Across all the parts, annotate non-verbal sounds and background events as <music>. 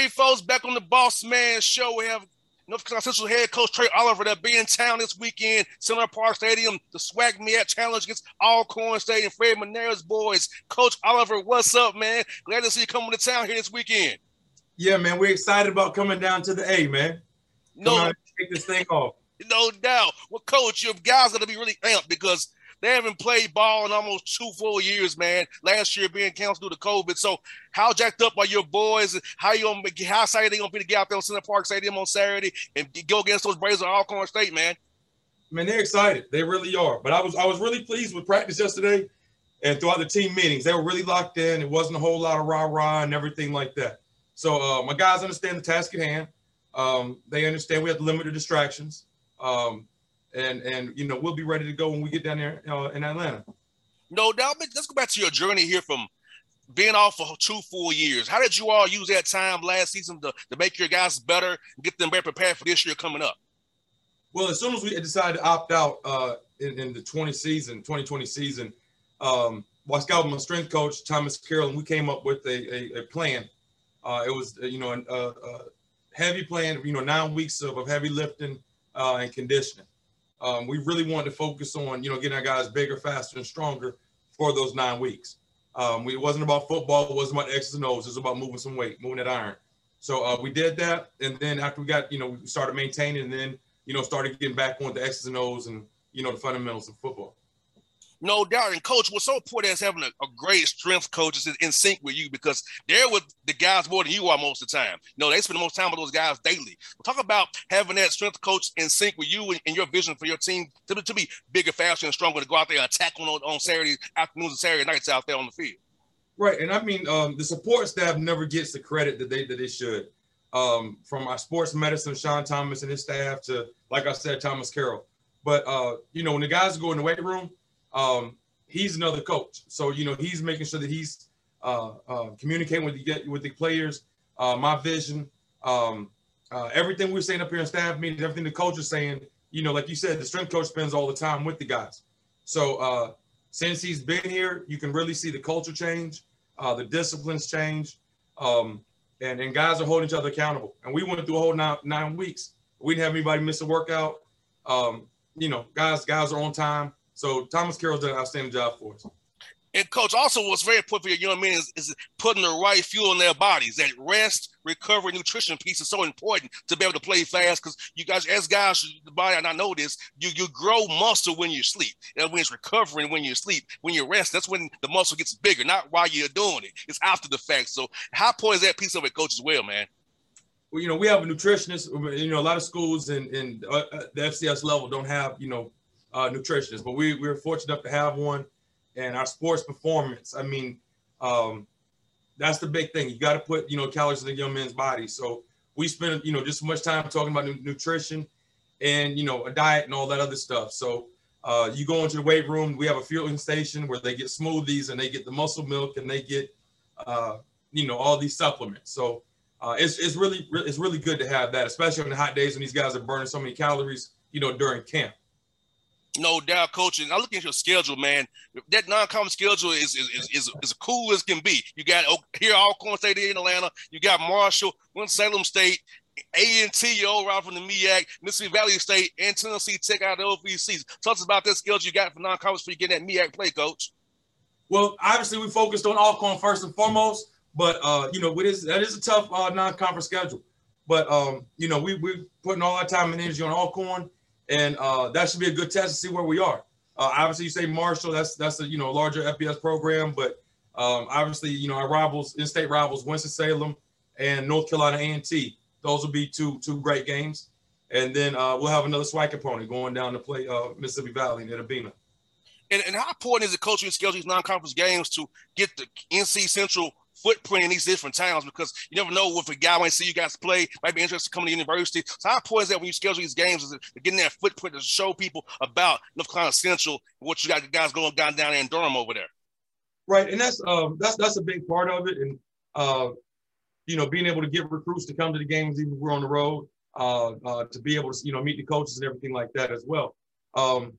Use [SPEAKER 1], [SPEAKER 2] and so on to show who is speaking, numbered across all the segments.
[SPEAKER 1] Right, folks, back on the Boss Man Show. We have North Carolina Central head coach Trey Oliver that'll be in town this weekend. Center Parc Stadium, the SWAC-MEAC Challenge against Alcorn Stadium. Fred McNair's boys. Coach Oliver, what's up, man? Glad to see you coming to town here this weekend.
[SPEAKER 2] Yeah, man, we're excited about coming down to the A, man.
[SPEAKER 1] No,
[SPEAKER 2] take this thing off.
[SPEAKER 1] no doubt. Well, coach, your guys gonna be really amped because they haven't played ball in almost two full years, man. Last year being canceled due to COVID. So, how jacked up are your boys? How you gonna how excited are they gonna be to get out there on Center Parc Stadium on Saturday and go against those Braves of Alcorn State, man?
[SPEAKER 2] Man, they're excited. They really are. But I was I was really pleased with practice yesterday and throughout the team meetings. They were really locked in. It wasn't a whole lot of rah-rah and everything like that. So uh, my guys understand the task at hand. Um, they understand we have to limit the distractions. Um, and and you know, we'll be ready to go when we get down there uh, in Atlanta.
[SPEAKER 1] No doubt. Let's go back to your journey here from being off for two full years. How did you all use that time last season to, to make your guys better and get them better prepared for this year coming up?
[SPEAKER 2] Well, as soon as we decided to opt out uh, in, in the 20 season, 2020 season, um, while scouting my strength coach Thomas Carroll, and we came up with a, a, a plan. Uh, it was you know a, a heavy plan, you know nine weeks of, of heavy lifting uh, and conditioning. Um, we really wanted to focus on you know getting our guys bigger, faster, and stronger for those nine weeks. Um, we, it wasn't about football, it wasn't about X's and O's, it was about moving some weight, moving that iron. So uh, we did that, and then after we got you know we started maintaining, and then you know started getting back on the X's and O's and you know the fundamentals of football.
[SPEAKER 1] No doubt. And coach, what's so important is having a, a great strength coach is in, sync with you because they're with the guys more than you are most of the time. You know, they spend the most time with those guys daily. Talk about having that strength coach in sync with you and, and your vision for your team to, be- to be bigger, faster, and stronger to go out there and attack on, on Saturday afternoons and Saturday nights out there on the field.
[SPEAKER 2] Right, and I mean um, the support staff never gets the credit that they that they should. Um, from our sports medicine, Sean Thomas and his staff to, like I said, Thomas Carroll. But uh, you know, when the guys go in the weight room, um, he's another coach. So you know, he's making sure that he's uh, uh, communicating with the with the players. Uh, my vision, um, uh, everything we're saying up here in staff meetings, everything the coach is saying. You know, like you said, the strength coach spends all the time with the guys. So uh, since he's been here, you can really see the culture change, uh, the disciplines change, um, and and guys are holding each other accountable. And we went through a whole nine, nine weeks. We didn't have anybody miss a workout. Um, you know, guys guys are on time. So Thomas Carroll's done an outstanding job for us.
[SPEAKER 1] And coach, also what's very important for your young men is, is putting the right fuel in their bodies. That rest, recovery, nutrition piece is so important to be able to play fast because you guys, as guys, the body, and I know this, you you grow muscle when you sleep. That means recovering when you sleep. When you rest, that's when the muscle gets bigger, not while you're doing it. It's after the fact. So how important is that piece of it, coach, as well, man?
[SPEAKER 2] Well, you know, we have a nutritionist. You know, a lot of schools in, in uh, the FCS level don't have, you know, uh, nutritionists, but we, we're fortunate enough to have one. And our sports performance, I mean, um, that's the big thing. You got to put, you know, calories in the young men's body. So we spend, you know, just so much time talking about nu- nutrition and, you know, a diet and all that other stuff. So uh, you go into the weight room, we have a fueling station where they get smoothies and they get the muscle milk and they get, uh, you know, all these supplements. So uh, it's, it's really, re- it's really good to have that, especially on the hot days when these guys are burning so many calories, you know, during camp.
[SPEAKER 1] No doubt, coach. And I look at your schedule, man. That non-conference schedule is is, is, is, as cool as can be. You got here Alcorn State in Atlanta. You got Marshall, Winston-Salem State, A&T, your old route from the MEAC, Mississippi Valley State, and Tennessee Tech out of the OVC. Tell us about that schedule you got for non-conference for you getting that MEAC play, coach.
[SPEAKER 2] Well, obviously we focused on Alcorn first and foremost, but uh, you know, it is that is a tough uh, non-conference schedule. But um, you know, we we're putting all our time and energy on Alcorn, and uh, that should be a good test to see where we are. Uh, obviously, you say Marshall, that's that's a you know larger FBS program, but um, obviously, you know our rivals, in-state rivals, Winston Salem and North Carolina A&T. Those will be two two great games, and then uh, we'll have another SWAC opponent going down to play uh, Mississippi Valley in Itta Bena.
[SPEAKER 1] And, and how important is it coaching and schedule these non-conference games to get the NC Central footprint in these different towns? Because you never know if a guy might see you guys play, might be interested in coming to university. So how important is that when you schedule these games is getting that footprint to show people about North Carolina Central, what you got the guys going down down there in Durham over there?
[SPEAKER 2] Right, and that's um that's that's a big part of it, and uh, you know, being able to get recruits to come to the games even if we're on the road, uh, uh, to be able to you know meet the coaches and everything like that as well. Um,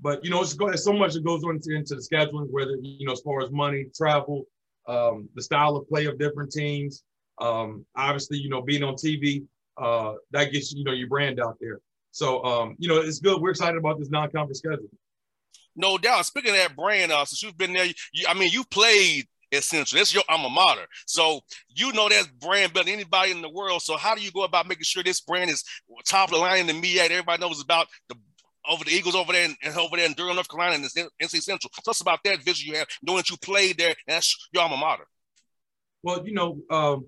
[SPEAKER 2] but you know, it's, so much that goes into, into the scheduling, whether you know, as far as money, travel, um, the style of play of different teams. Um, obviously, you know, being on TV, uh, that gets you know your brand out there. So um, you know, it's good. We're excited about this non-conference schedule.
[SPEAKER 1] No doubt. Speaking of that brand, uh, since you've been there, you, I mean, you played essentially. That's your alma mater. So you know that brand better than anybody in the world. So how do you go about making sure this brand is top of the line in the media? Everybody knows about the over the Eagles over there and, and over there in Durham, North Carolina, and NC Central. Tell us about that vision you have, knowing that you played there, and that's your alma mater.
[SPEAKER 2] Well, you know, um,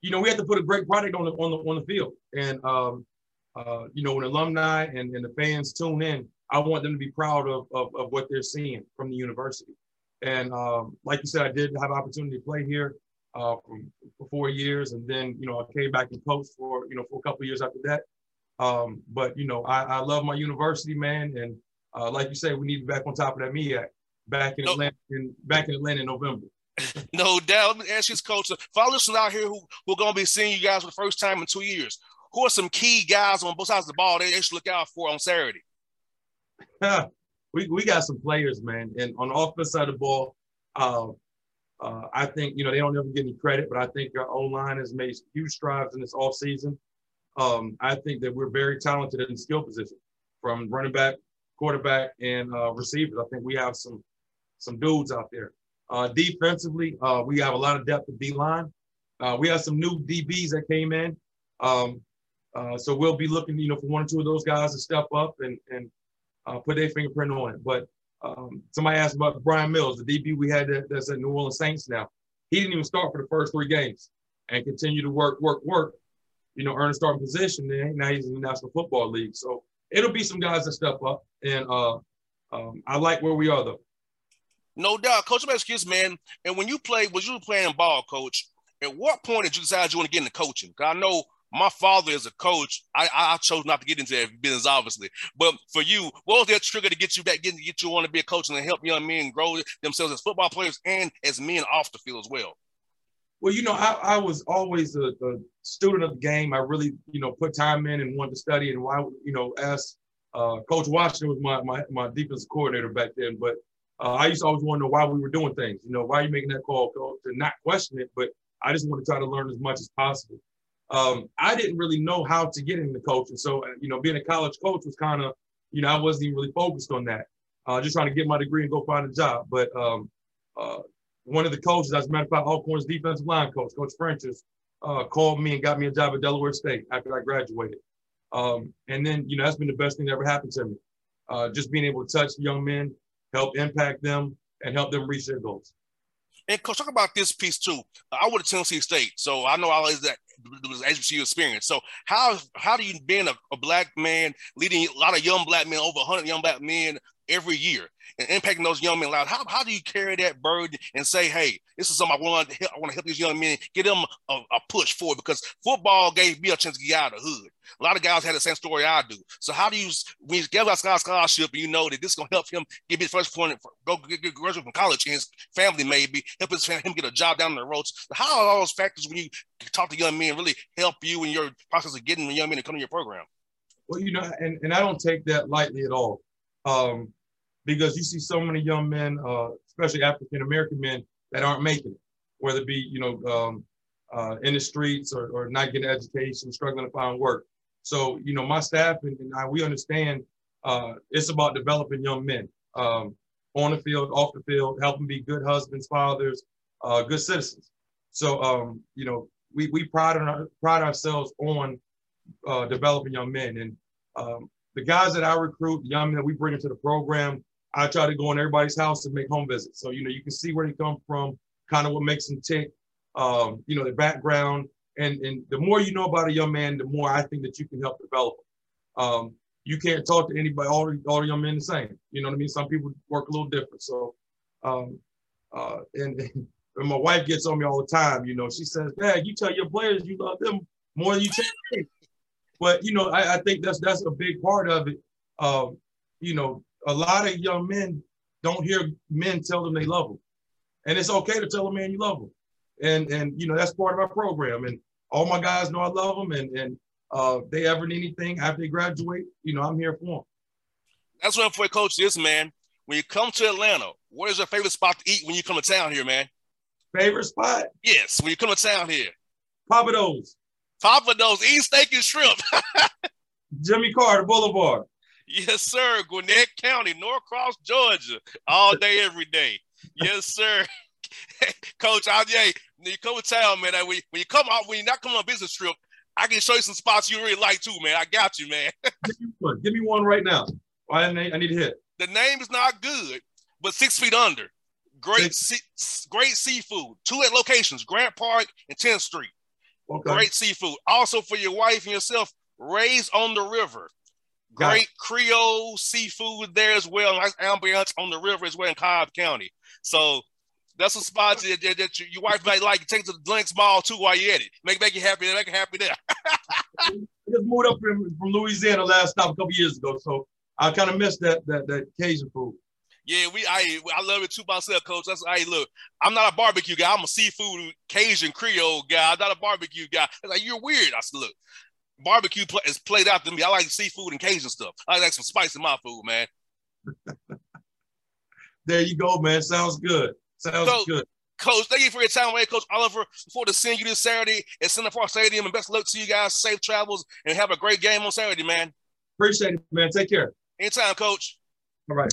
[SPEAKER 2] you know, we have to put a great product on the on the on the field, and um, uh, you know, when alumni and, and the fans tune in, I want them to be proud of, of, of what they're seeing from the university. And um, like you said, I did have opportunity to play here uh, for four years, and then you know I came back and coached for you know for a couple years after that. Um, but you know, I, I, love my university, man, and uh, like you say, we need to be back on top of that MEAC back in Atlanta, in, back in Atlanta in November. <laughs>
[SPEAKER 1] no doubt. Let me ask you, coach. For our listeners out here who who are going to be seeing you guys for the first time in two years, who are some key guys on both sides of the ball they should look out for on Saturday? <laughs>
[SPEAKER 2] we we got some players, man, and on the offense side of the ball. Uh, uh, I think you know they don't ever get any credit, but I think our O line has made huge strides in this off season um, I think that we're very talented in skill position, from running back, quarterback, and uh, receivers. I think we have some some dudes out there. Uh, defensively, uh, we have a lot of depth at D line. Uh, we have some new DBs that came in, um, uh, so we'll be looking, you know, for one or two of those guys to step up and and uh, put their fingerprint on it. But um, somebody asked about Brian Mills, the DB we had that, that's at New Orleans Saints now. He didn't even start for the first three games and continue to work, work, work you know, earn a starting position. Then now he's in the National Football League. So it'll be some guys that step up, and uh, um, I like where we are though.
[SPEAKER 1] No doubt, Coach. Excuse, man. And when you play, was you playing ball, Coach? At what point did you decide you want to get into coaching? Because I know my father is a coach. I, I chose not to get into that business, obviously. But for you, what was that trigger to get you back, getting to get you want to be a coach and help young men grow themselves as football players and as men off the field as well?
[SPEAKER 2] Well, you know, I, I was always a, a, student of the game. I really, you know, put time in and wanted to study. And why, you know, as uh, Coach Washington was my, my, my defensive coordinator back then. But uh, I used to always know why we were doing things. You know, why are you making that call? To not question it, but I just want to try to learn as much as possible. Um, I didn't really know how to get into coaching. So, uh, you know, being a college coach was kind of, you know, I wasn't even really focused on that. Uh, just trying to get my degree and go find a job. But um, uh, one of the coaches, as a matter of fact, Alcorn's defensive line coach, Coach Frenches, uh, called me and got me a job at Delaware State after I graduated. Um, and then, you know, that's been the best thing that ever happened to me. Uh, just being able to touch young men, help impact them, and help them reach their goals.
[SPEAKER 1] And coach, talk about this piece too. I went to Tennessee State, so I know all that was HBCU experience. So how how do you being a, a black man leading a lot of young black men, over 100 young black men every year, and impacting those young men loud. How, how do you carry that burden and say, hey, this is something I want to help, I want to help these young men, get them a, a, push forward because football gave me a chance to get out of the hood. A lot of guys had the same story I do. So how do you, when you give a scholarship and you know that this is going to help him get his first point, go get, get graduate from college and his family maybe, help his, him get a job down the road. How are all those factors when you talk to young men really help you in your process of getting the young men to come to your program?
[SPEAKER 2] Well, you know, and, and I don't take that lightly at all. Um, because you see so many young men, uh, especially African American men, that aren't making it, whether it be you know um, uh, in the streets or, or not getting education, struggling to find work. So you know, my staff and, and I, we understand uh, it's about developing young men um, on the field, off the field, helping be good husbands, fathers, uh, good citizens. So um, you know, we we pride on our, pride ourselves on uh, developing young men, and um, the guys that I recruit, young men that we bring into the program, I try to go in everybody's house and make home visits. So you know, you can see where they come from, kind of what makes them tick, um, you know, their background, and and the more you know about a young man, the more I think that you can help develop them. Um, you can't talk to anybody, all, all young men the same. You know what I mean? Some people work a little different. So, um, uh, and, <laughs> and my wife gets on me all the time. You know, she says, "Dad, you tell your players you love them more than you tell me." But you know, I, I think that's that's a big part of it. Um, you know, a lot of young men don't hear men tell them they love them, and it's okay to tell a man you love them, and and you know that's part of our program. And all my guys know I love them, and and uh, they ever need anything after they graduate, you know, I'm here for them.
[SPEAKER 1] That's what for coach is, man. When you come to Atlanta, what is your favorite spot to eat when you come to town here, man?
[SPEAKER 2] Favorite spot?
[SPEAKER 1] Yes, when you come to town here.
[SPEAKER 2] Pappadeaux.
[SPEAKER 1] Pappadeaux, eat steak and shrimp. <laughs>
[SPEAKER 2] Jimmy Carter Boulevard.
[SPEAKER 1] Yes, sir. Gwinnett County, Norcross, Georgia, all day, every day. Yes, sir. <laughs> Coach, I, yeah, when you come to town, man, when, when you come out, when you're not coming on business trip, I can show you some spots you really like too, man. I got you, man. <laughs>
[SPEAKER 2] Give me one. Give me one right now. I need, I need to hit.
[SPEAKER 1] The name is not good, but six feet under. Great, sea, great seafood. Two at locations: Grant Park and 10th Street. Okay. Great seafood. Also for your wife and yourself, Raised on the River. Great Creole seafood there as well. Nice ambiance on the river as well in Cobb County. So that's a spot that, that, that your, your, wife might like. Take to the Lenox Mall too while you're at it. Make make you happy. Make you happy there. <laughs>
[SPEAKER 2] I just moved up from, from Louisiana last stop a couple years ago, so I kind of missed that that that Cajun food.
[SPEAKER 1] Yeah, we I I love it too myself, coach. That's hey, look, I'm not a barbecue guy. I'm a seafood Cajun Creole guy. I'm not a barbecue guy. It's like you're weird. I said, look, barbecue play, is played out to me. I like seafood and Cajun stuff. I like some spice in my food, man. <laughs>
[SPEAKER 2] there you go, man. Sounds good. Sounds so, good.
[SPEAKER 1] Coach, thank you for your time, man. Coach Oliver. Before to send you this Saturday at Center Parc Stadium, and best luck to you guys. Safe travels and have a great game on Saturday, man.
[SPEAKER 2] Appreciate it, man. Take care.
[SPEAKER 1] Anytime, Coach.
[SPEAKER 2] All right.